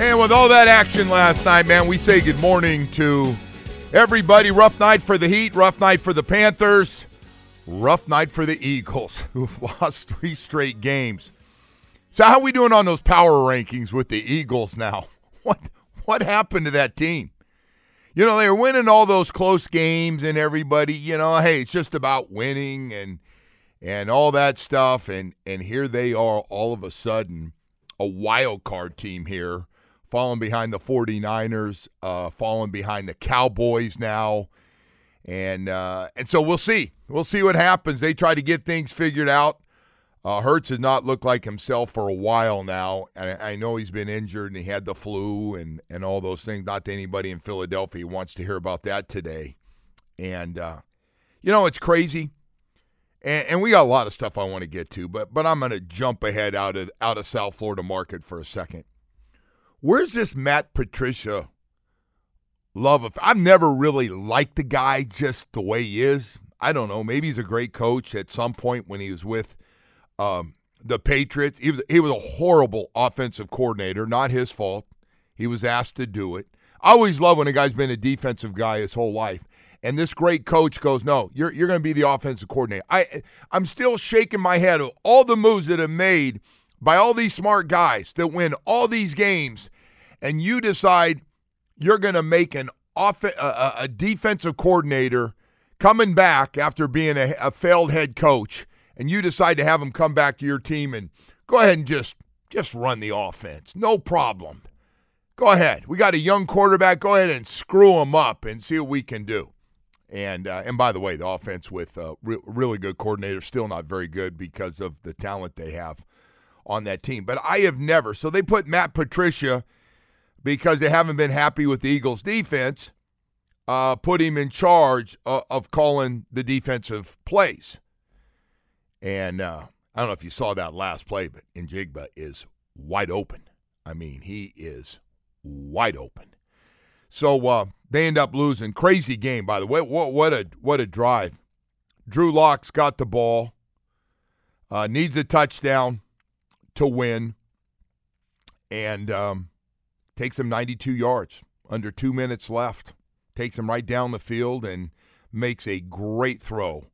And with all that action last night, man, we say good morning to everybody. Rough night for the Heat, rough night for the Panthers, rough night for the Eagles, who've lost three straight games. So how are we doing on those power rankings with the Eagles now? What what happened to that team? You know, they were winning all those close games and everybody, you know, hey, it's just about winning and and all that stuff and and here they are all of a sudden a wild card team here falling behind the 49ers, uh, falling behind the Cowboys now. And uh, and so we'll see. We'll see what happens. They try to get things figured out. Uh, Hurts has not looked like himself for a while now. And I, I know he's been injured and he had the flu and, and all those things. Not that anybody in Philadelphia wants to hear about that today. And, uh, you know, it's crazy. And, and we got a lot of stuff I want to get to, but but I'm going to jump ahead out of out of South Florida market for a second. Where's this Matt Patricia love of? I've never really liked the guy just the way he is. I don't know. Maybe he's a great coach at some point when he was with um, the Patriots. He was he was a horrible offensive coordinator. Not his fault. He was asked to do it. I always love when a guy's been a defensive guy his whole life, and this great coach goes, "No, you're you're going to be the offensive coordinator." I I'm still shaking my head of all the moves that have made by all these smart guys that win all these games, and you decide you're going to make an off a, a defensive coordinator coming back after being a, a failed head coach and you decide to have him come back to your team and go ahead and just just run the offense. No problem. Go ahead. We got a young quarterback. Go ahead and screw him up and see what we can do. And uh, and by the way, the offense with a re- really good coordinator still not very good because of the talent they have on that team. But I have never. So they put Matt Patricia because they haven't been happy with the Eagles' defense. Uh, put him in charge of, of calling the defensive plays. And uh, I don't know if you saw that last play, but Njigba is wide open. I mean, he is wide open. So uh, they end up losing. Crazy game, by the way. What, what a what a drive. Drew Lock's got the ball. Uh, needs a touchdown to win, and um, takes him 92 yards. Under two minutes left, takes him right down the field and makes a great throw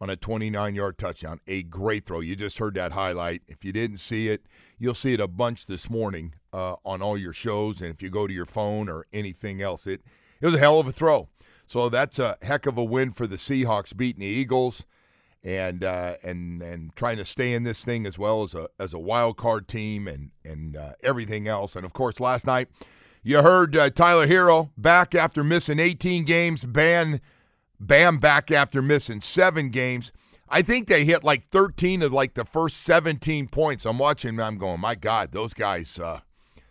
on a 29 yard touchdown. A great throw. You just heard that highlight. If you didn't see it, you'll see it a bunch this morning uh, on all your shows. And if you go to your phone or anything else, it, it was a hell of a throw. So that's a heck of a win for the Seahawks beating the Eagles and uh, and and trying to stay in this thing as well as a as a wild card team and and uh, everything else. And of course, last night you heard uh, Tyler Herro back after missing 18 games, ban Bam back after missing seven games. I think they hit like 13 of like the first 17 points. I'm watching I'm going, my God, those guys, uh,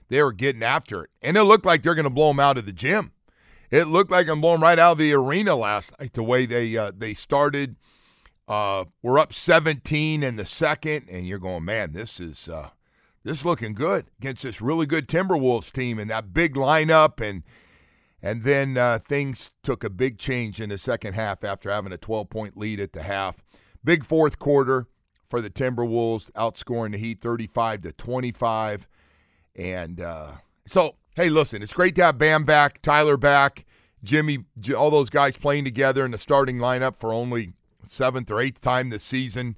they were getting after it. And it looked like they're going to blow them out of the gym. It looked like I'm blowing right out of the arena last night, the way they uh, they started. Uh, we're up 17 in the second, and you're going, man, this is uh, this is looking good against this really good Timberwolves team and that big lineup and – and then uh, things took a big change in the second half after having a 12 point lead at the half. Big fourth quarter for the Timberwolves, outscoring the Heat 35 to 25. And uh, so, hey, listen, it's great to have Bam back, Tyler back, Jimmy, all those guys playing together in the starting lineup for only seventh or eighth time this season.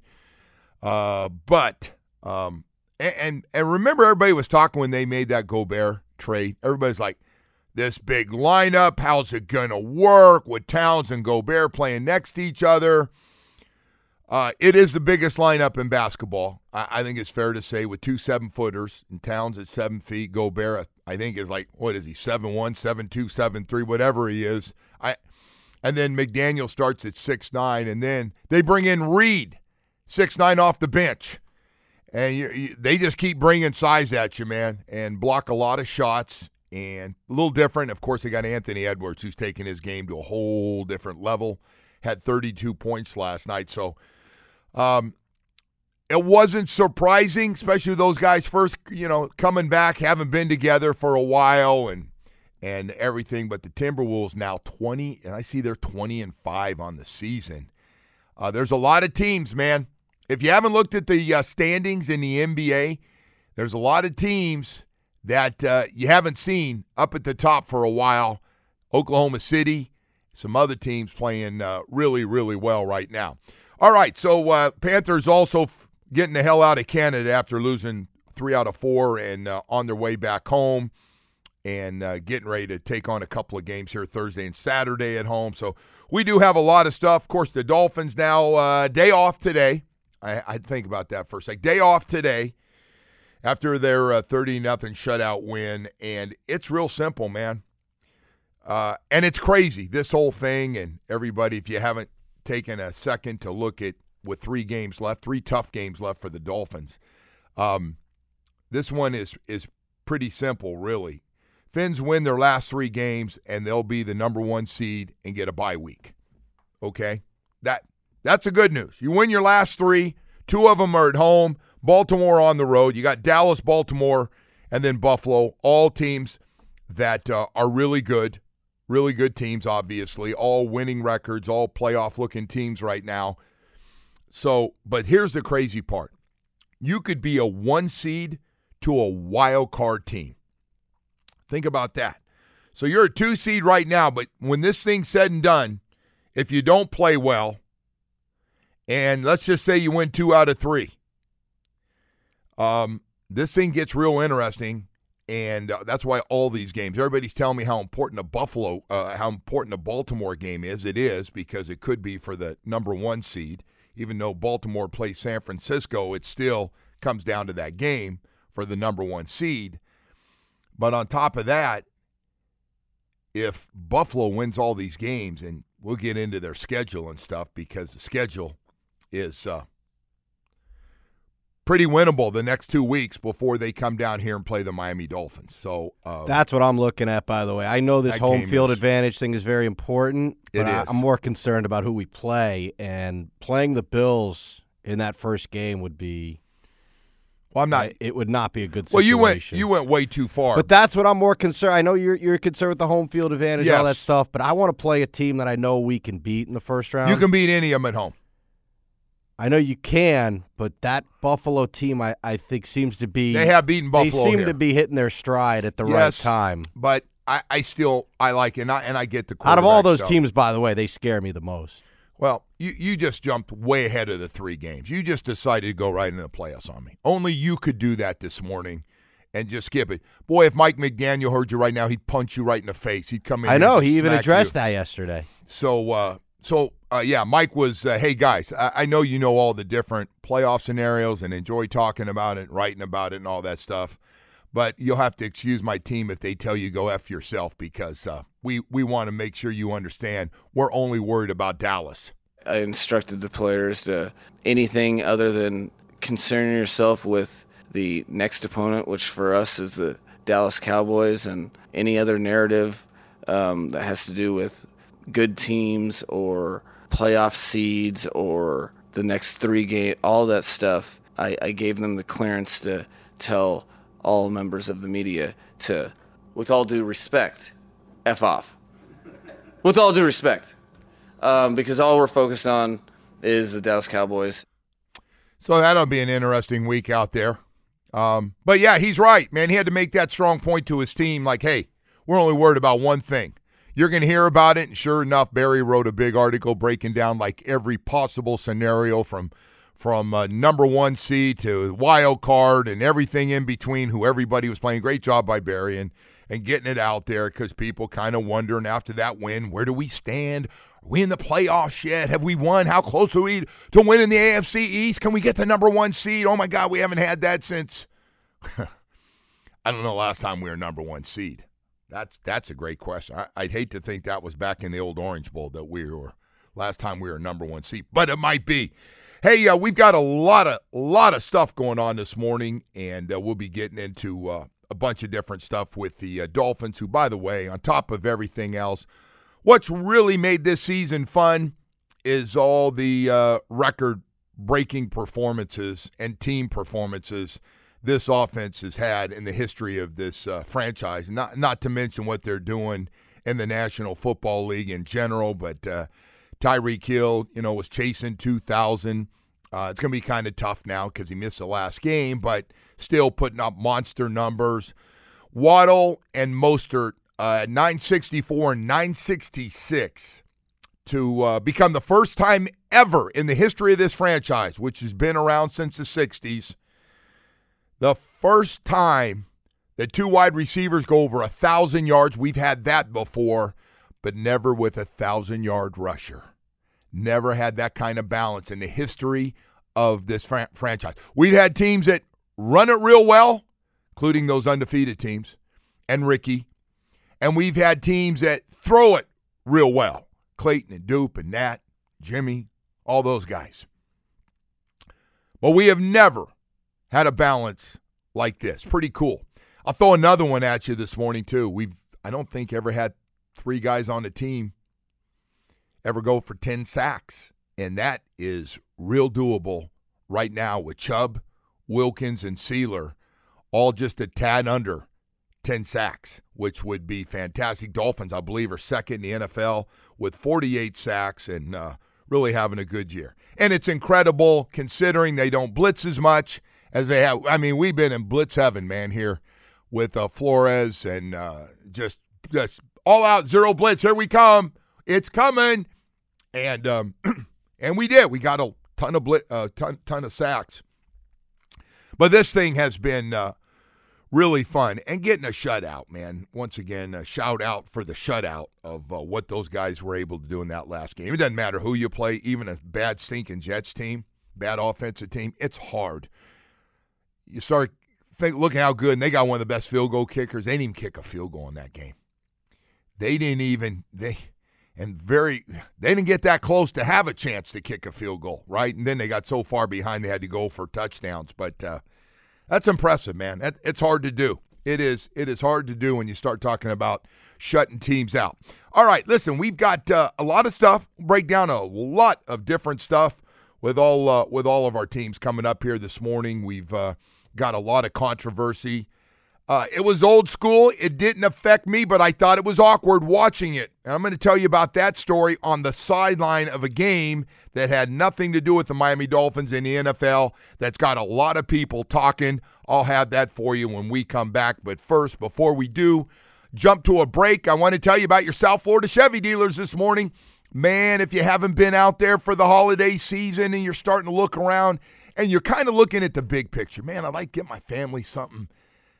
Uh, but um, and and remember, everybody was talking when they made that Gobert trade. Everybody's like, this big lineup. How's it to work with Towns and Gobert playing next to each other? Uh, it is the biggest lineup in basketball. I, I, think it's fair to say with two seven footers and Towns at seven feet. Gobert, I think, is like what is he seven one, seven two, seven three, whatever he is. I and then McDaniel starts at six nine, and then they bring in Reid, six nine off the bench, and you, you, they just keep bringing size at you, man, and block a lot of shots. And a little different, of course. They got Anthony Edwards, who's taking his game to a whole different level. Had 32 points last night, so um, it wasn't surprising, especially those guys first, you know, coming back, haven't been together for a while, and and everything. But the Timberwolves now 20, and I see they're 20 and five on the season. Uh, there's a lot of teams, man. If you haven't looked at the uh, standings in the NBA, there's a lot of teams that uh, you haven't seen up at the top for a while. Oklahoma City, some other teams playing uh, really, really well right now. All right, so uh, Panthers also f- getting the hell out of Canada after losing three out of four and uh, on their way back home and uh, getting ready to take on a couple of games here Thursday and Saturday at home. So we do have a lot of stuff. Of course, the Dolphins now uh, day off today. I, I think about that for a sec. Day off today after their uh, 30 nothing shutout win, and it's real simple, man. Uh, and it's crazy this whole thing, and everybody. If you haven't taken a second to look at with three games left, three tough games left for the Dolphins. Um, this one is is pretty simple, really. Finns win their last three games, and they'll be the number one seed and get a bye week. Okay, that that's the good news. You win your last three. Two of them are at home. Baltimore on the road. You got Dallas, Baltimore, and then Buffalo. All teams that uh, are really good, really good teams. Obviously, all winning records, all playoff looking teams right now. So, but here's the crazy part: you could be a one seed to a wild card team. Think about that. So you're a two seed right now, but when this thing's said and done, if you don't play well, and let's just say you win two out of three, um, this thing gets real interesting, and uh, that's why all these games. Everybody's telling me how important a Buffalo, uh, how important a Baltimore game is. It is because it could be for the number one seed. Even though Baltimore plays San Francisco, it still comes down to that game for the number one seed. But on top of that, if Buffalo wins all these games, and we'll get into their schedule and stuff because the schedule is uh, pretty winnable the next two weeks before they come down here and play the Miami Dolphins. So uh, that's what I'm looking at. By the way, I know this home field is- advantage thing is very important. It but I. I'm more concerned about who we play, and playing the Bills in that first game would be. Well, I'm not. it would not be a good situation. Well, you went you went way too far. But that's what I'm more concerned. I know you're you're concerned with the home field advantage, and all that stuff. But I want to play a team that I know we can beat in the first round. you can beat any of them at home. I know you can, but that Buffalo team, I, I think, seems to be. They have beaten Buffalo They seem here. to be hitting their stride at the right time. but I, I still I like it, and I, and I get the Out of all those stuff. teams, by the way, they scare me the most. Well, you, you just jumped way ahead of the three games. You just decided to go right into the playoffs on me. Only you could do that this morning and just skip it. Boy, if Mike McDaniel heard you right now, he'd punch you right in the face. He'd come in. I know he even addressed you. that yesterday. So, uh, so uh, yeah, Mike was. Uh, hey guys, I, I know you know all the different playoff scenarios and enjoy talking about it, writing about it, and all that stuff. But you'll have to excuse my team if they tell you go f yourself because uh, we we want to make sure you understand we're only worried about Dallas. I instructed the players to anything other than concern yourself with the next opponent, which for us is the Dallas Cowboys, and any other narrative um, that has to do with good teams or playoff seeds or the next three game, all that stuff. I, I gave them the clearance to tell all members of the media to, with all due respect, f off. With all due respect um, because all we're focused on is the Dallas Cowboys. So that'll be an interesting week out there. Um, but yeah, he's right, man. He had to make that strong point to his team like, hey, we're only worried about one thing. You're going to hear about it. And sure enough, Barry wrote a big article breaking down like every possible scenario from from uh, number one seed to wild card and everything in between, who everybody was playing. Great job by Barry and, and getting it out there because people kind of wondering after that win, where do we stand? Are we in the playoffs yet? Have we won? How close are we to winning the AFC East? Can we get the number one seed? Oh my God, we haven't had that since I don't know last time we were number one seed. That's that's a great question. I, I'd hate to think that was back in the old Orange Bowl that we were last time we were number one seed, but it might be. Hey, uh, we've got a lot of lot of stuff going on this morning, and uh, we'll be getting into uh, a bunch of different stuff with the uh, Dolphins. Who, by the way, on top of everything else, what's really made this season fun is all the uh, record-breaking performances and team performances this offense has had in the history of this uh, franchise. Not not to mention what they're doing in the National Football League in general, but Tyreek Hill, you know, was chasing 2,000. Uh, it's going to be kind of tough now because he missed the last game, but still putting up monster numbers. Waddle and Mostert uh, 964 and 966 to uh, become the first time ever in the history of this franchise, which has been around since the 60s, the first time that two wide receivers go over a thousand yards. We've had that before, but never with a thousand yard rusher. Never had that kind of balance in the history of this fran- franchise. We've had teams that run it real well, including those undefeated teams and Ricky, and we've had teams that throw it real well. Clayton and Dupe and Nat, Jimmy, all those guys. But we have never had a balance like this. Pretty cool. I'll throw another one at you this morning too. We've I don't think ever had three guys on the team ever go for 10 sacks. And that is real doable right now with Chubb, Wilkins, and Sieler, all just a tad under 10 sacks, which would be fantastic. Dolphins, I believe, are second in the NFL with 48 sacks and uh, really having a good year. And it's incredible considering they don't blitz as much as they have. I mean, we've been in blitz heaven, man, here with uh, Flores and uh, just just all out zero blitz. Here we come. It's coming, and um, and we did. We got a ton of blitz, uh, ton ton of sacks. But this thing has been uh, really fun and getting a shutout, man. Once again, a shout out for the shutout of uh, what those guys were able to do in that last game. It doesn't matter who you play, even a bad stinking Jets team, bad offensive team. It's hard. You start think, looking how good, and they got one of the best field goal kickers. They didn't even kick a field goal in that game. They didn't even they and very they didn't get that close to have a chance to kick a field goal, right? And then they got so far behind they had to go for touchdowns. But uh, that's impressive, man. That, it's hard to do. It is. It is hard to do when you start talking about shutting teams out. All right, listen, we've got uh, a lot of stuff. break down a lot of different stuff with all uh, with all of our teams coming up here this morning. We've uh, got a lot of controversy. Uh, it was old school. It didn't affect me, but I thought it was awkward watching it. And I'm going to tell you about that story on the sideline of a game that had nothing to do with the Miami Dolphins in the NFL. That's got a lot of people talking. I'll have that for you when we come back. But first, before we do jump to a break, I want to tell you about your South Florida Chevy dealers this morning. Man, if you haven't been out there for the holiday season and you're starting to look around, and you're kind of looking at the big picture. Man, I'd like to get my family something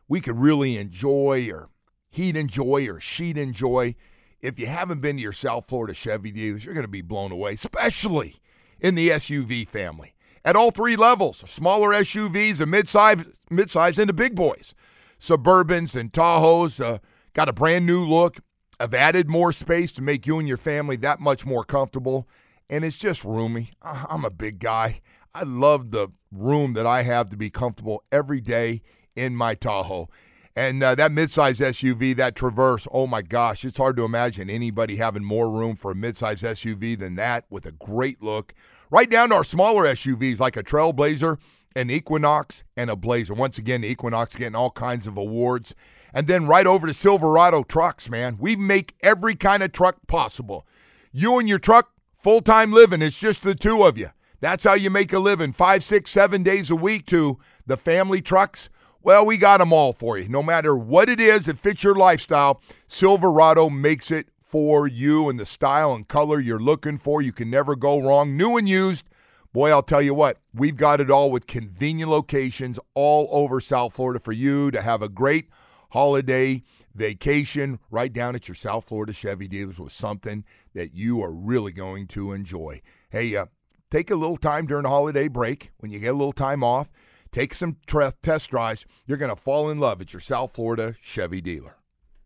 we could really enjoy or he'd enjoy or she'd enjoy. If you haven't been to your South Florida Chevy dealers, you're going to be blown away, especially in the SUV family. At all three levels, smaller SUVs, a midsize, midsize, and the big boys. Suburbans and Tahoes uh, got a brand new look. I've added more space to make you and your family that much more comfortable, and it's just roomy. I'm a big guy. I love the room that I have to be comfortable every day in my Tahoe. And uh, that midsize SUV, that Traverse, oh my gosh, it's hard to imagine anybody having more room for a midsize SUV than that with a great look. Right down to our smaller SUVs like a Trailblazer, an Equinox, and a Blazer. Once again, the Equinox getting all kinds of awards. And then right over to Silverado trucks, man. We make every kind of truck possible. You and your truck, full time living, it's just the two of you. That's how you make a living five, six, seven days a week to the family trucks. Well, we got them all for you. No matter what it is that fits your lifestyle, Silverado makes it for you in the style and color you're looking for. You can never go wrong. New and used. Boy, I'll tell you what, we've got it all with convenient locations all over South Florida for you to have a great holiday vacation right down at your South Florida Chevy dealers with something that you are really going to enjoy. Hey, uh, take a little time during the holiday break when you get a little time off. Take some test drives. You're going to fall in love at your South Florida Chevy dealer.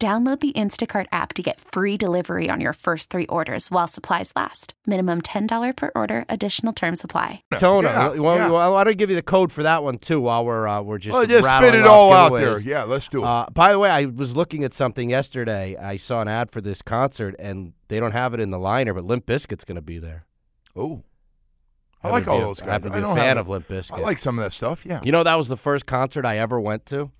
Download the Instacart app to get free delivery on your first three orders while supplies last. Minimum $10 per order, additional term supply. Daytona. Yeah, well, yeah. well, why don't I give you the code for that one too while we're uh, we're just Well, just spit it off all out there. Yeah, let's do it. Uh, by the way, I was looking at something yesterday. I saw an ad for this concert, and they don't have it in the liner, but Limp Bizkit's going to be there. oh, I happen like to all a- those guys. I happen to be a don't fan have of. Limp Bizkit. I like some of that stuff. Yeah, You know, that was the first concert I ever went to.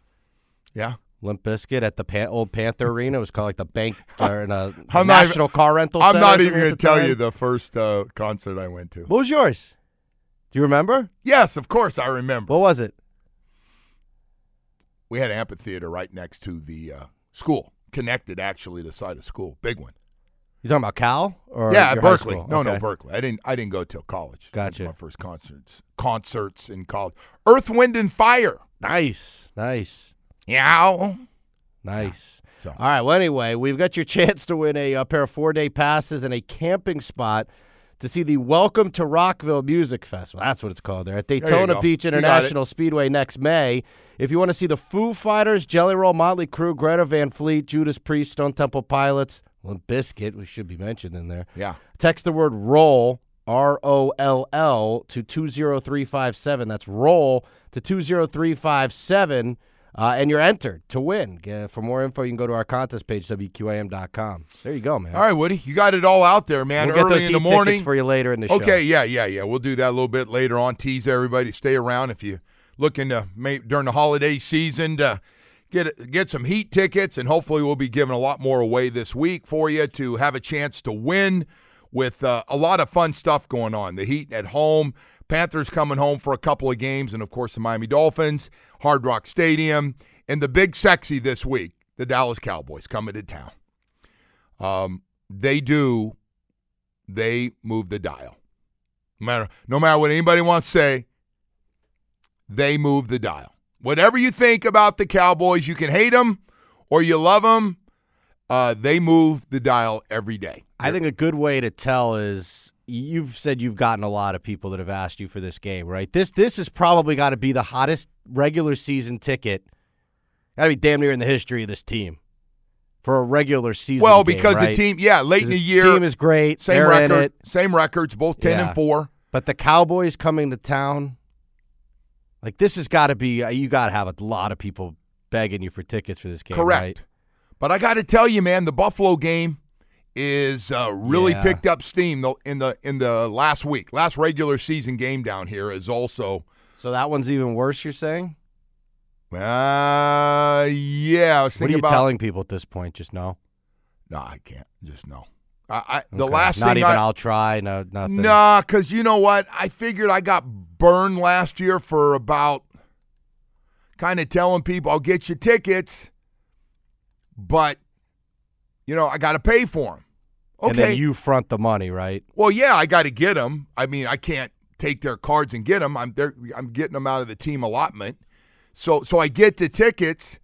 yeah. Limp Bizkit at the Pan- old Panther Arena. It was called like the Bank or in a I'm not National Car Rental. I'm Center not even going to tell time. you the first uh, concert I went to. What was yours? Do you remember? Yes, of course I remember. What was it? we had an amphitheater right next to the uh, school, connected actually to the side of school. Big one. You talking about Cal or yeah, Berkeley. No, no, Berkeley. I didn't. I didn't go till college. Gotcha. My first concerts. Concerts in college. Earth, Wind, and Fire. Nice, nice, Yeah. nice. So- All right. Well, anyway, we've got your chance to win a, a pair of four day passes and a camping spot to see the Welcome to Rockville Music Festival. That's what it's called there at Daytona go. Beach You got it. International Speedway next May. If you want to see the Foo Fighters, Jelly Roll, Motley Crue, Greta Van Fleet, Judas Priest, Stone Temple Pilots, Limp Bizkit, we should be mentioned in there. Yeah. Text the word roll, R O L L, to 20357. That's roll to 20357. Uh, and you're entered to win. Uh, for more info, you can go to our contest page, WQAM.com. There you go, man. All right, Woody, you got it all out there, man. We'll Early in the morning for you later in the show. Okay, yeah, yeah, yeah. We'll do that a little bit later on. Tease everybody. Stay around if you looking to may, during the holiday season to get get some heat tickets, and hopefully we'll be giving a lot more away this week for you to have a chance to win with uh, a lot of fun stuff going on. The Heat at home, Panthers coming home for a couple of games, and of course the Miami Dolphins, Hard Rock Stadium, and the big sexy this week, the Dallas Cowboys coming to town. Um, they do they move the dial. No matter, no matter what anybody wants to say, they move the dial. Whatever you think about the Cowboys, you can hate them or you love them. Uh, they move the dial every day. I think a good way to tell is you've said you've gotten a lot of people that have asked you for this game, right? This this has probably got to be the hottest regular season ticket. Got to be damn near in the history of this team for a regular season. well, game, because the team, yeah, late in the year, team is great. same record, same records, both ten Yeah. and four. But the Cowboys coming to town, like this has got to be. Uh, you got to have a lot of people begging you for tickets for this game. Correct. right? But I got to tell you, man, the Buffalo game is uh, really Yeah. picked up steam though in the in the last week. Last regular season game down here is also. So that one's even worse. You're saying? Uh, yeah, I was What are you about. telling people at this point? Just no. No, I can't. Just no. I, I the last Not thing even. I, I'll try. No, nothing. Nah, because you know what? I figured I got burned last year for about kind of telling people I'll get you tickets, but you know I got to pay for them. Okay. And then you front the money, right? well, yeah, I got to get them. I mean, I can't take their cards and get them. I'm they're, I'm getting them out of the team allotment. So so I get the tickets,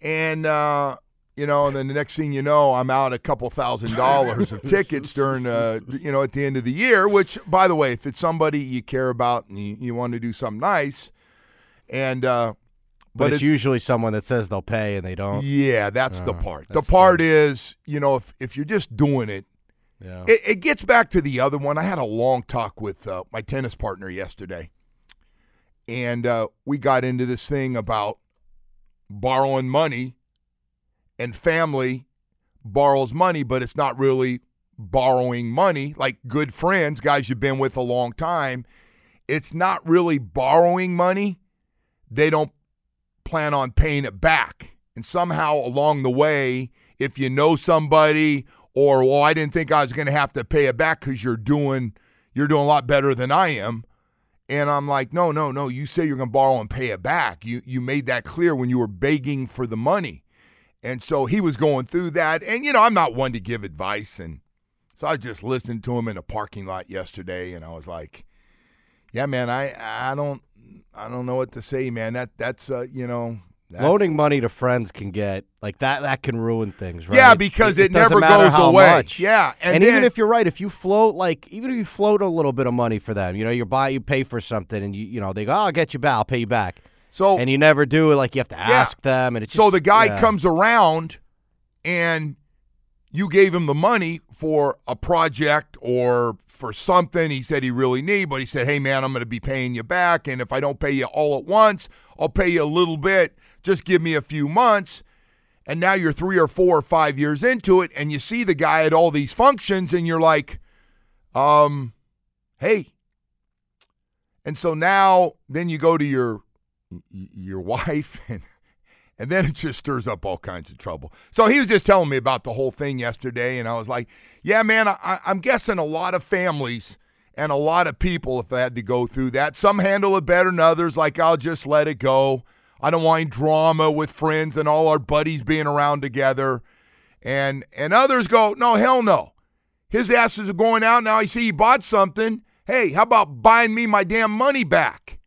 and uh, you know, and then the next thing you know, I'm out a couple thousand dollars of tickets during uh, you know at the end of the year. Which, by the way, if it's somebody you care about and you, you want to do something nice, and uh, But, it's, usually someone that says they'll pay and they don't. yeah, that's the Uh, part. The that's part is, you know, if if you're just doing it, Yeah. it, it gets back to the other one. I had a long talk with uh, my tennis partner yesterday, and uh, we got into this thing about borrowing money, and family borrows money, but it's not really borrowing money. Like good friends, guys you've been with a long time, it's not really borrowing money. They don't plan on paying it back. And somehow along the way, if you know somebody or well, I didn't think I was going to have to pay it back cuz you're doing you're doing a lot better than I am. And I'm like, "No, no, no, you say you're going to borrow and pay it back. You you made that clear when you were begging for the money." And so he was going through that. And, you know, I'm not one to give advice. And so I was just listening to him in a parking lot yesterday. And I was like, yeah, man, I, I don't, I don't know what to say, man. That, that's, uh, you know, that's, Loaning money to friends can get like that. That can ruin things, right? Yeah, because it, doesn't never goes away. much. Yeah, And, and, even if you're right, if you float like even if you float a little bit of money for them, you know, you buy, you pay for something, and you you know they go, oh, I'll get you back, I'll pay you back, so and you never do it. Like you have to Oh. Yeah. ask them, and it's So the guy yeah. comes around and you gave him the money for a project or for something he said he really need, but he said, Hey man, I'm gonna be paying you back, and if I don't pay you all at once, I'll pay you a little bit. Just give me a few months. And now you're three or four or five years into it, and you see the guy at all these functions, and you're like, um, hey. And so now then you go to your your wife and and then it just stirs up all kinds of trouble. So he was just telling me about the whole thing yesterday, and I was like, "Yeah, man, I, I'm guessing a lot of families and a lot of people if have had to go through that. Some handle it better than others. Like I'll just let it go. I don't want drama with friends and all our buddies being around together, and and others go, no, hell no. His asses are going out now. I see he bought something. Hey, how about buying me my damn money back?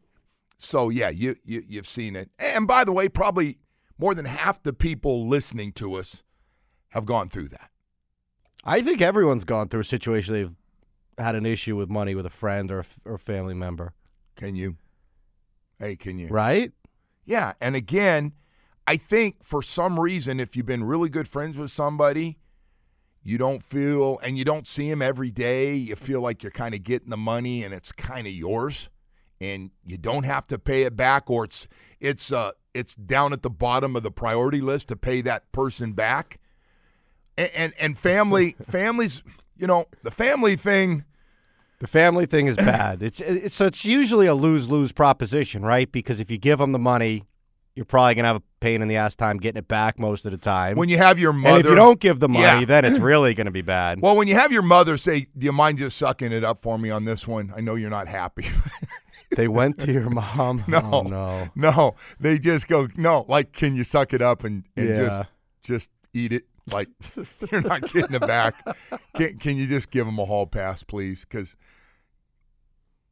So yeah, you, you you've seen it. And by the way, probably more than half the people listening to us have gone through that. I think everyone's gone through a situation they've had an issue with money with a friend or a, or family member, Can you? Hey, can you? right? Yeah, and again, I think for some reason, if you've been really good friends with somebody, you don't feel, and you don't see him every day, you feel like you're kind of getting the money and it's kind of yours, and you don't have to pay it back, or it's it's uh it's down at the bottom of the priority list to pay that person back, and and, and family families, you know, the family thing. The family thing is bad. it's, it's so it's usually a lose lose proposition, right? Because if you give them the money, you're probably gonna have a pain in the ass time getting it back most of the time. When you have your mother, and if you don't give the money, Yeah. then it's really gonna be bad. Well, when you have your mother say, "Do you mind just sucking it up for me on this one?" I know you're not happy. they went to your mom. no, Oh, no. no, they just go, "No, like, can you suck it up and, and just Yeah. just eat it?" Like, you're not getting it back. Can can you just give them a hall pass, please? Because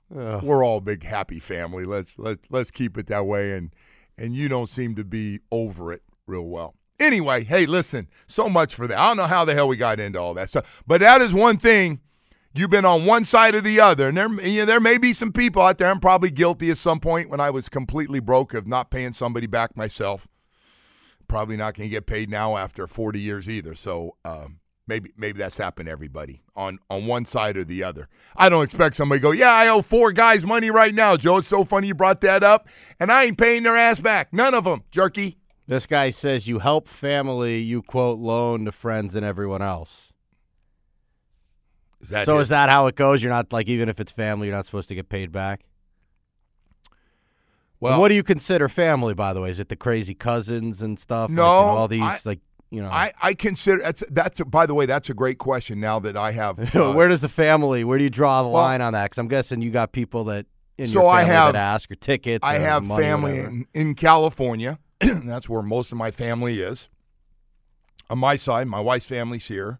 we're all a big happy family. Let's let's let's keep it that way. And and you don't seem to be over it real well. Anyway, hey, listen, so much for that. I don't know how the hell we got into all that stuff, but that is one thing. You've been on one side or the other, and there you know, there may be some people out there. I'm probably guilty at some point when I was completely broke of not paying somebody back myself. Probably not going to get paid now after 40 years either. So um, maybe maybe that's happened to everybody on on one side or the other. I don't expect somebody to go, yeah, I owe four guys money right now, Joe. It's so funny you brought that up, and I ain't paying their ass back. None of them, jerky. This guy says you help family, you quote loan to friends and everyone else. Is that so is that how it goes? You're not like even if it's family, you're not supposed to get paid back. well? And what do you consider family, by the way? Is it the crazy cousins and stuff? like, No, and all these I- like you know. I, I consider that's that's by the way that's a great question. Now that I have, uh, where does the family? Where do you draw the well- line on that? Because I'm guessing you got people that in So your I family have- that ask or tickets. I or have money, family in, in California. That's where most of my family is. On my side, my wife's family's here.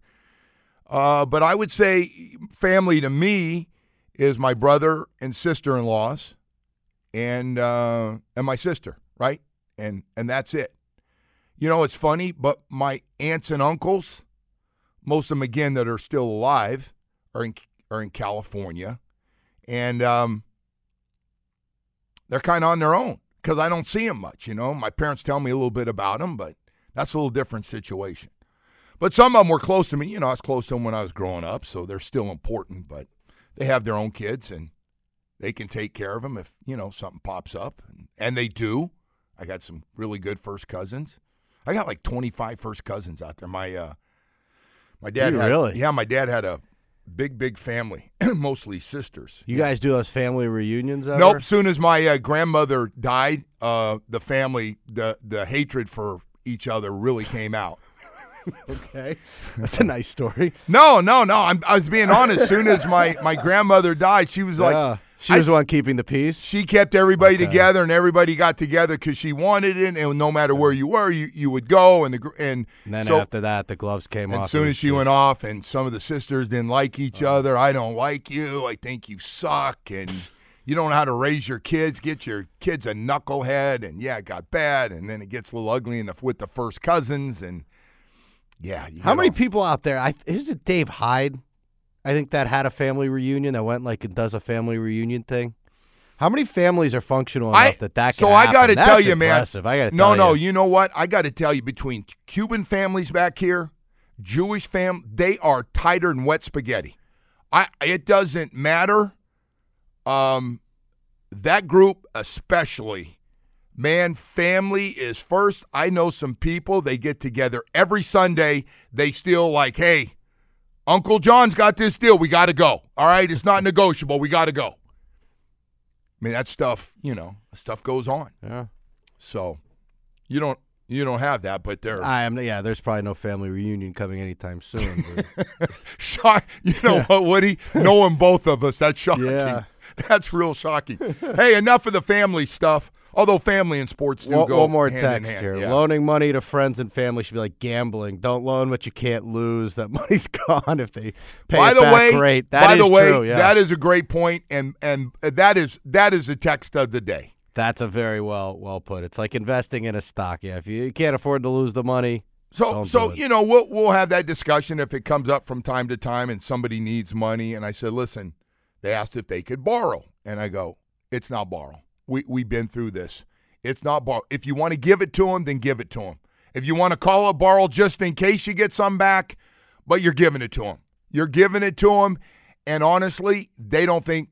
Uh, but I would say family to me is my brother and sister in laws, and uh, and my sister, right? And and that's it. You know, it's funny, but my aunts and uncles, most of them again that are still alive, are in are in California, and um, they're kind of on their own because I don't see them much. You know, my parents tell me a little bit about them, but that's a little different situation. But some of them were close to me. You know, I was close to them when I was growing up, so they're still important. But they have their own kids, and they can take care of them if you know something pops up, and, they do. I got some really good first cousins. I got like 25 first cousins out there. My uh, my dad You had, really? yeah, my dad had a big big family, mostly sisters. You guys do those family reunions ever? Nope. Soon as my uh, grandmother died, uh, the family, the the hatred for each other really came out. Okay, that's a nice story. No, no, no. I'm, I was being honest. As soon as my my grandmother died, she was like, Yeah. She was the one keeping the peace. she kept everybody Okay. together, and everybody got together because she wanted it, and no matter where you were, you, you would go, and the and, And then so, after that, the gloves came and off. as soon as she went off, and some of the sisters didn't like each Oh. other. I don't like you. I think you suck, and you don't know how to raise your kids. Get your kids a knucklehead, and yeah, it got bad, and then it gets a little ugly enough with the first cousins, and yeah. You How many all- people out there? I is it Dave Hyde? I think that had a family reunion that went like and does a family reunion thing. How many families are functional enough I, that that can so I got to tell you, man. impressive. I got to no, no. you. You know what? I got to tell you, between Cuban families back here, Jewish fam, they are tighter than wet spaghetti. I. It doesn't matter. Um, that group especially, man. Family is first. I know some people. They get together every Sunday. They still like, hey, Uncle John's got this deal. We got to go. All right, it's not negotiable. We got to go. I mean, that stuff. You know, stuff goes on. Yeah. So you don't you don't have that, but they're I am. Yeah, there's probably no family reunion coming anytime soon. shock. You know what, Woody? Knowing both of us, that's shocking. Yeah. That's real shocking. hey, enough of the family stuff. Although family and sports do one, go one more hand text hand. here. Yeah. Loaning money to friends and family should be like gambling. Don't loan what you can't lose. That money's gone if they pay by it the back. way, great. That by is the way, true. Yeah. that is a great point, and and that is that is the text of the day. That's a very well well put. It's like investing in a stock. Yeah, if you, you can't afford to lose the money, So, Don't so you know, we'll we'll have that discussion if it comes up from time to time, and somebody needs money. And I said, listen, they asked if they could borrow, and I go, it's not borrow. We we've been through this. It's not borrow. If you want to give it to them, then give it to them. If you want to call it borrow just in case you get some back, but you're giving it to them. You're giving it to them, and honestly, they don't think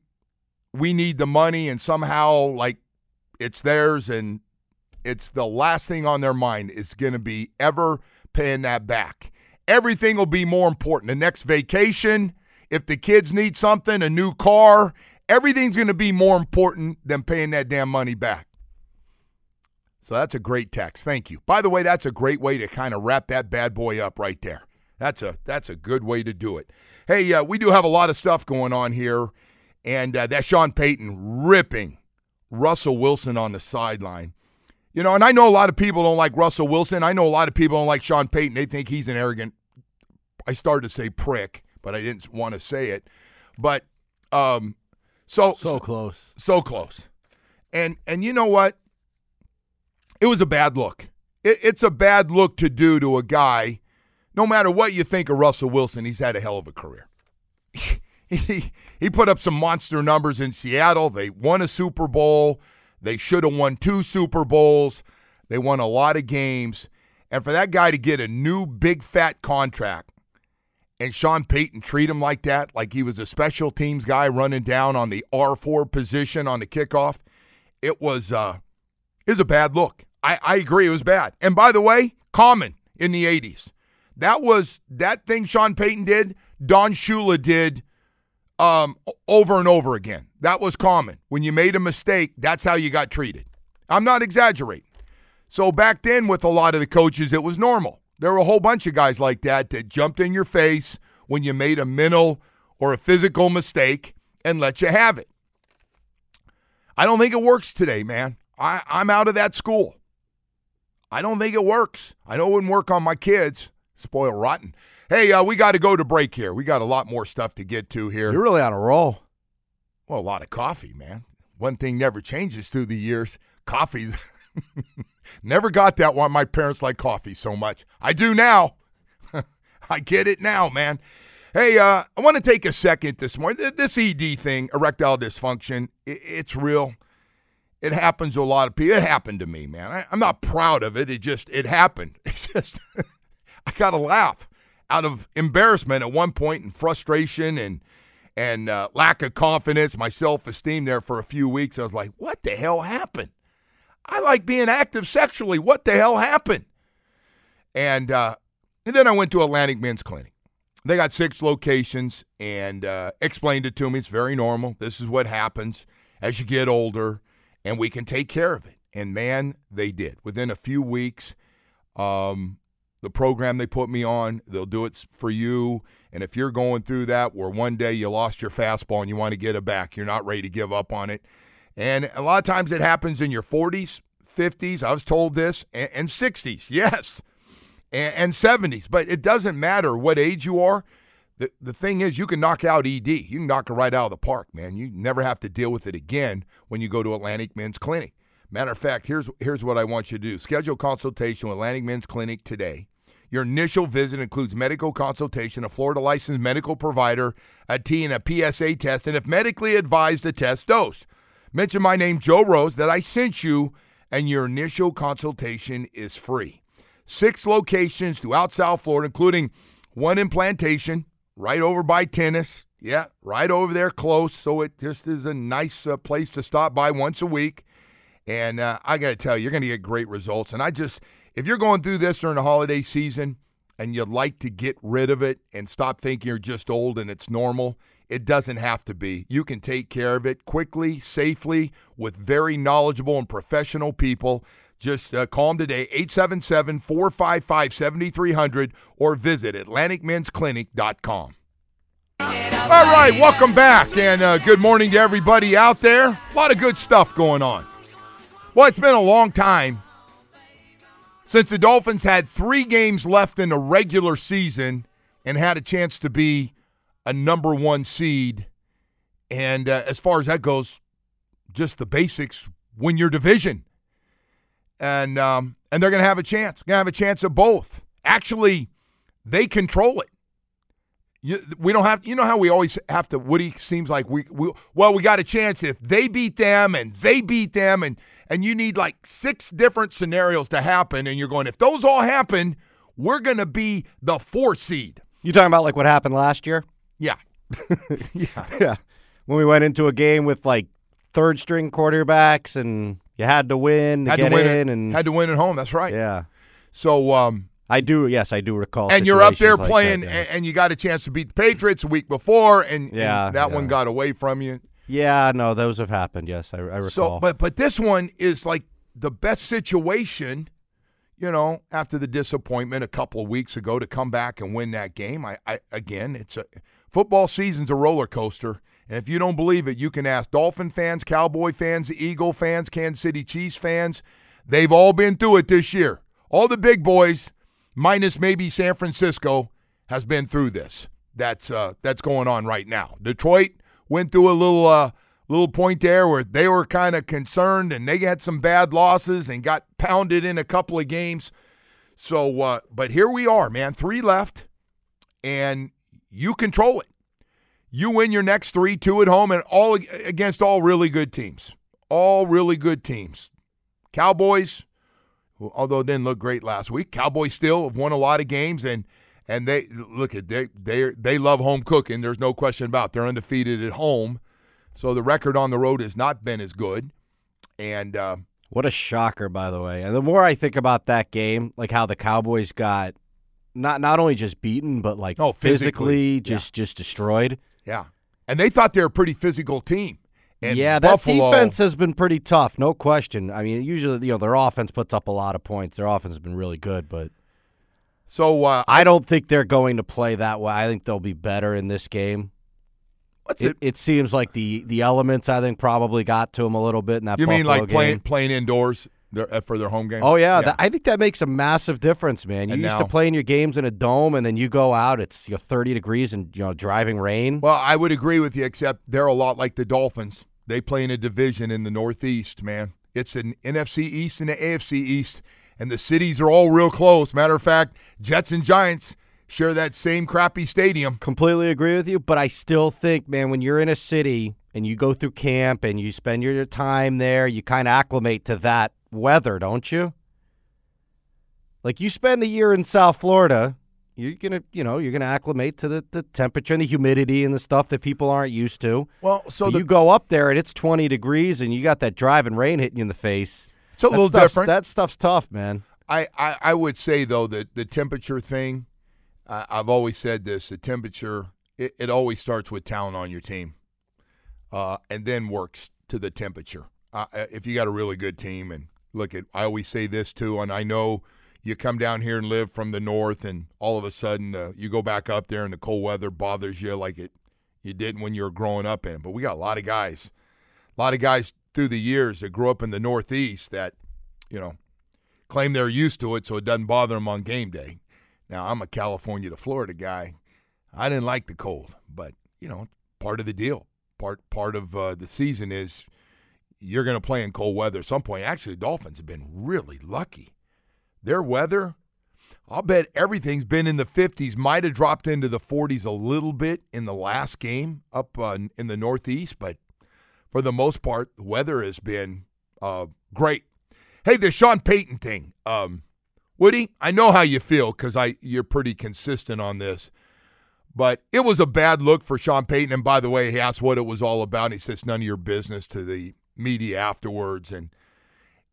we need the money, and somehow like it's theirs, and it's the last thing on their mind is going to be ever paying that back. Everything will be more important. The next vacation, if the kids need something, a new car, everything's going to be more important than paying that damn money back. So that's a great text. Thank you. By the way, that's a great way to kind of wrap that bad boy up right there. That's a that's a good way to do it. Hey, uh, we do have a lot of stuff going on here, and uh, that Sean Payton ripping Russell Wilson on the sideline. You know, and I know a lot of people don't like Russell Wilson. I know a lot of people don't like Sean Payton. They think he's an arrogant. I started to say prick, but I didn't want to say it. But um, so so close. so close. And and you know what? It was a bad look. It, it's a bad look to do to a guy. No matter what you think of Russell Wilson, he's had a hell of a career. he he put up some monster numbers in Seattle. They won a Super Bowl. They should have won two Super Bowls. They won a lot of games. And for that guy to get a new big fat contract and Sean Payton treat him like that, like he was a special teams guy running down on the R4 position on the kickoff, it was uh it a bad look. I, I agree, it was bad. And by the way, common in the 80s. That was that thing Sean Payton did, Don Shula did um, over and over again. That was common. When you made a mistake, that's how you got treated. I'm not exaggerating. So back then, with a lot of the coaches, it was normal. There were a whole bunch of guys like that that jumped in your face when you made a mental or a physical mistake and let you have it. I don't think it works today, man. I, I'm out of that school. I don't think it works. I know it wouldn't work on my kids. Spoil rotten. Hey, uh, we got to go to break here. We got a lot more stuff to get to here. You're really on a roll. Well, a lot of coffee, man. One thing never changes through the years. Coffee's never got that one. My parents like coffee so much. I do now. I get it now, man. Hey, uh, I want to take a second this morning. This ED thing, erectile dysfunction, it's real. It happens to a lot of people. It happened to me, man. I'm not proud of it. It just it happened. It's just I got to laugh out of embarrassment at one point and frustration and and uh, lack of confidence, my self esteem there for a few weeks. I was like, what the hell happened? I like being active sexually. What the hell happened? And, uh, and then I went to Atlantic Men's Clinic. They got six locations and uh, explained it to me. It's very normal. This is what happens as you get older, and we can take care of it. And man, they did. Within a few weeks, um, the program they put me on. They'll do it for you. And if you're going through that where one day you lost your fastball and you want to get it back, you're not ready to give up on it. And a lot of times it happens in your 40s, 50s. I was told this, and, and 60s, yes, and, and 70s. But it doesn't matter what age you are. The, the thing is, you can knock out ED. You can knock it right out of the park, man. You never have to deal with it again when you go to Atlantic Men's Clinic. Matter of fact, here's here's what I want you to do. Schedule consultation with Atlantic Men's Clinic today. Your initial visit includes medical consultation, a Florida licensed medical provider, a T and a PSA test, and if medically advised, a test dose. Mention my name, Joe Rose, that I sent you, and your initial consultation is free. Six locations throughout South Florida, including one in Plantation, right over by tennis. Yeah, right over there close. So it just is a nice uh, place to stop by once a week. And uh, I got to tell you, you're going to get great results. And I just, if you're going through this during the holiday season and you'd like to get rid of it and stop thinking you're just old and it's normal, it doesn't have to be. You can take care of it quickly, safely, with very knowledgeable and professional people. Just uh, call them today, 877 455 7300, or visit AtlanticMen'sClinic.com. All right, welcome back, and uh, good morning to everybody out there. A lot of good stuff going on. Well, it's been a long time since the Dolphins had three games left in the regular season and had a chance to be a number one seed. And uh, as far as that goes, just the basics win your division. And um, and they're going to have a chance. Going to have a chance of both. Actually, they control it. You, we don't have, you know how we always have to. Woody seems like we, we well, we got a chance if they beat them and they beat them, and and you need like six different scenarios to happen, and you're going, if those all happen, we're going to be the four seed. You talking about like what happened last year? Yeah, yeah, Yeah. When we went into a game with like third string quarterbacks and you had to win to had get to win in it, and had to win at home. That's right. yeah. So, um, I do yes, I do recall. and you're up there like playing, that, and, yes. and you got a chance to beat the Patriots a week before, and, and Yeah, that one got away from you. Yeah, no, those have happened. Yes, I, I recall. So, but but this one is like the best situation, you know, after the disappointment a couple of weeks ago to come back and win that game. I, I again, it's a football season's a roller coaster, and if you don't believe it, you can ask Dolphin fans, Cowboy fans, Eagle fans, Kansas City Chiefs fans. They've all been through it this year. All the big boys, minus maybe San Francisco, has been through this. That's uh, that's going on right now. Detroit went through a little uh, little point there where they were kind of concerned and they had some bad losses and got pounded in a couple of games. So, uh, but here we are, man. Three left, and you control it. You win your next three, two at home, and all against all really good teams. All really good teams. Cowboys, although it didn't look great last week, Cowboys still have won a lot of games, and and they look at they they they love home cooking. There's no question about. It. They're undefeated at home, so the record on the road has not been as good. And uh, What a shocker, by the way. And the more I think about that game, like how the Cowboys got not not only just beaten, but like Oh, physically, physically, just just destroyed. yeah, and they thought they were a pretty physical team. And yeah, Buffalo, that defense has been pretty tough, no question. I mean, usually you know their offense puts up a lot of points. Their offense has been really good, but So uh, I don't think they're going to play that way. I think they'll be better in this game. what's It, it? it seems like the the elements I think probably got to them a little bit in that. You mean Buffalo like playing playing indoors their- uh, for their home game? Oh yeah, That, I think that makes a massive difference, man. You And used now- to playing your games in a dome, and then you go out. It's you know, 30 degrees and you know driving rain. Well, I would agree with you, except they're a lot like the Dolphins. They play in a division in the Northeast, man. It's an NFC East and an AFC East, and the cities are all real close. Matter of fact, Jets and Giants share that same crappy stadium. Completely agree with you, but I still think, man, when you're in a city and you go through camp and you spend your time there, you kind of acclimate to that weather, don't you? Like you spend a year in South Florida, you're gonna, you know, you're gonna acclimate to the, the temperature and the humidity and the stuff that people aren't used to. Well, so the, you go up there and it's 20 degrees and you got that driving rain hitting you in the face. it's a That little stuff's- different. That stuff's tough, man. I, I, I would say though that the temperature thing, I I've always said this: the temperature it, it always starts with talent on your team, uh, and then works to the temperature. Uh, if you got a really good team, and look at, I always say this too, and I know you come down here and live from the north, and all of a sudden uh, you go back up there and the cold weather bothers you like it you didn't when you were growing up in it. But we got a lot of guys, a lot of guys through the years that grew up in the Northeast that, you know, claim they're used to it so it doesn't bother them on game day. Now, I'm a California to Florida guy. I didn't like the cold, but, you know, part of the deal. Part part of uh, the season is you're going to play in cold weather at some point. Actually, the Dolphins have been really lucky. Their weather, I'll bet everything's been in the 50s, might have dropped into the 40s a little bit in the last game up uh, in the Northeast, but for the most part, the weather has been uh, great. Hey, the Sean Payton thing. Um, Woody, I know how you feel because I you're pretty consistent on this. But it was a bad look for Sean Payton. And by the way, he asked what it was all about. And he says, none of your business to the media afterwards. And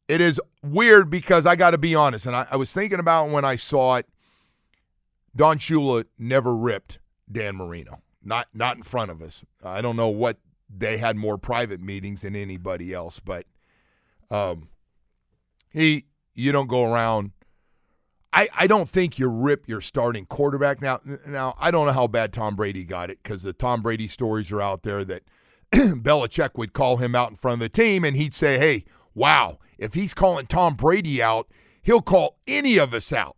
it is weird because I got to be honest. And I, I, was thinking about when I saw it, Don Shula never ripped Dan Marino, not, not in front of us. I don't know what they had more private meetings than anybody else, but um, he, you don't go around I, I don't think you rip your starting quarterback now. Now I don't know how bad Tom Brady got it because the Tom Brady stories are out there that Belichick would call him out in front of the team and he'd say, "Hey, wow, if he's calling Tom Brady out, he'll call any of us out."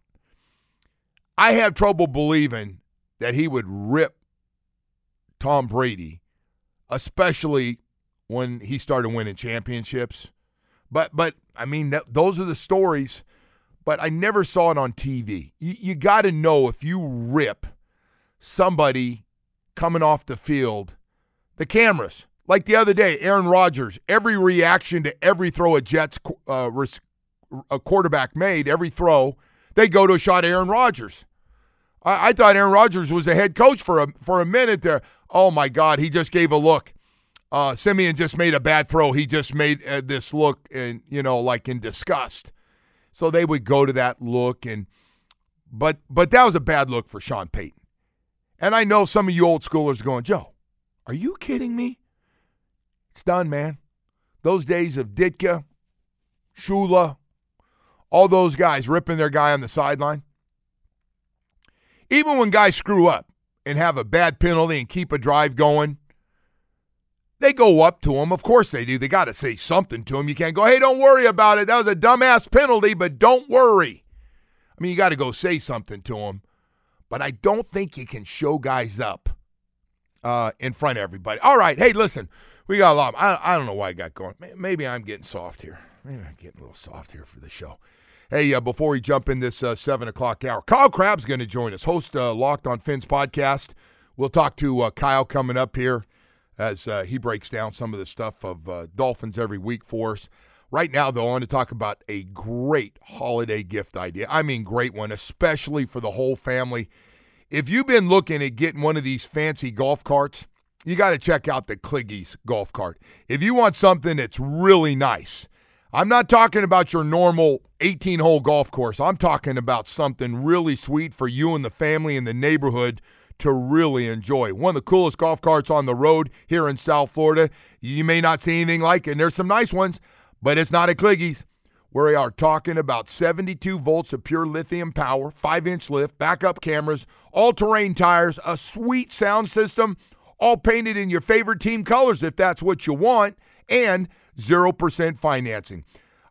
I have trouble believing that he would rip Tom Brady, especially when he started winning championships. But but I mean, that, those are the stories but I never saw it on TV. You, you got to know if you rip somebody coming off the field, the cameras. Like the other day, Aaron Rodgers, every reaction to every throw a Jets uh, a quarterback made, every throw, they go to a shot Aaron Rodgers. I, I thought Aaron Rodgers was a head coach for a for a minute there. Oh my God, he just gave a look. Uh, Siemian just made a bad throw. He just made uh, this look, and you know, like in disgust. So they would go to that look and but but that was a bad look for Sean Payton. And I know some of you old schoolers going, Joe, are you kidding me? It's done, man. Those days of Ditka, Shula, all those guys ripping their guy on the sideline. Even when guys screw up and have a bad penalty and keep a drive going, they go up to him. Of course they do. They got to say something to him. You can't go, hey, don't worry about it. That was a dumbass penalty, but don't worry. I mean, you got to go say something to him. But I don't think you can show guys up uh, in front of everybody. All right. Hey, listen, we got a lot. I, I don't know why I got going. Maybe I'm getting soft here. Maybe I'm getting a little soft here for the show. Hey, uh, before we jump in this uh, 7 o'clock hour, Kyle Crabb's going to join us, host uh, Locked on Fins podcast. We'll talk to uh, Kyle coming up here as uh, he breaks down some of the stuff of Dolphins every week for us. Right now, though, I want to talk about a great holiday gift idea. I mean, great one, especially for the whole family. If you've been looking at getting one of these fancy golf carts, you got to check out the Kliggys golf cart. If you want something that's really nice, I'm not talking about your normal 18 hole golf course. I'm talking about something really sweet for you and the family in the neighborhood to really enjoy. One of the coolest golf carts on the road here in South Florida. You may not see anything like it, and there's some nice ones, but it's not a Kliggys. We are talking about 72 volts of pure lithium power, 5 inch lift, backup cameras, all terrain tires, a sweet sound system, all painted in your favorite team colors if that's what you want, and 0% financing.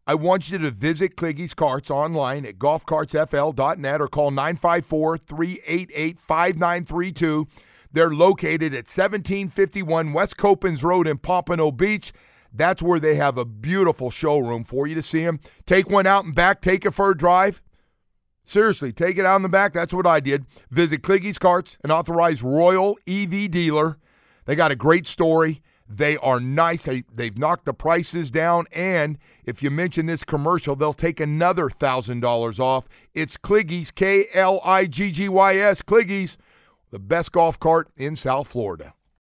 I want you to visit Kliggy's Carts online at golfcartsfl.net or call 954 388 5932. They're located at 1751 West Copans Road in Pompano Beach. That's where they have a beautiful showroom for you to see them. Take one out and back, take it for a drive. Seriously, take it out in the back. That's what I did. Visit Kliggy's Carts, an authorized Royal EV dealer. They got a great story. They are nice. They, they've knocked the prices down. And if you mention this commercial, they'll take another $1,000 off. It's Kliggy's, K L I G G Y S, Kliggy's, the best golf cart in South Florida.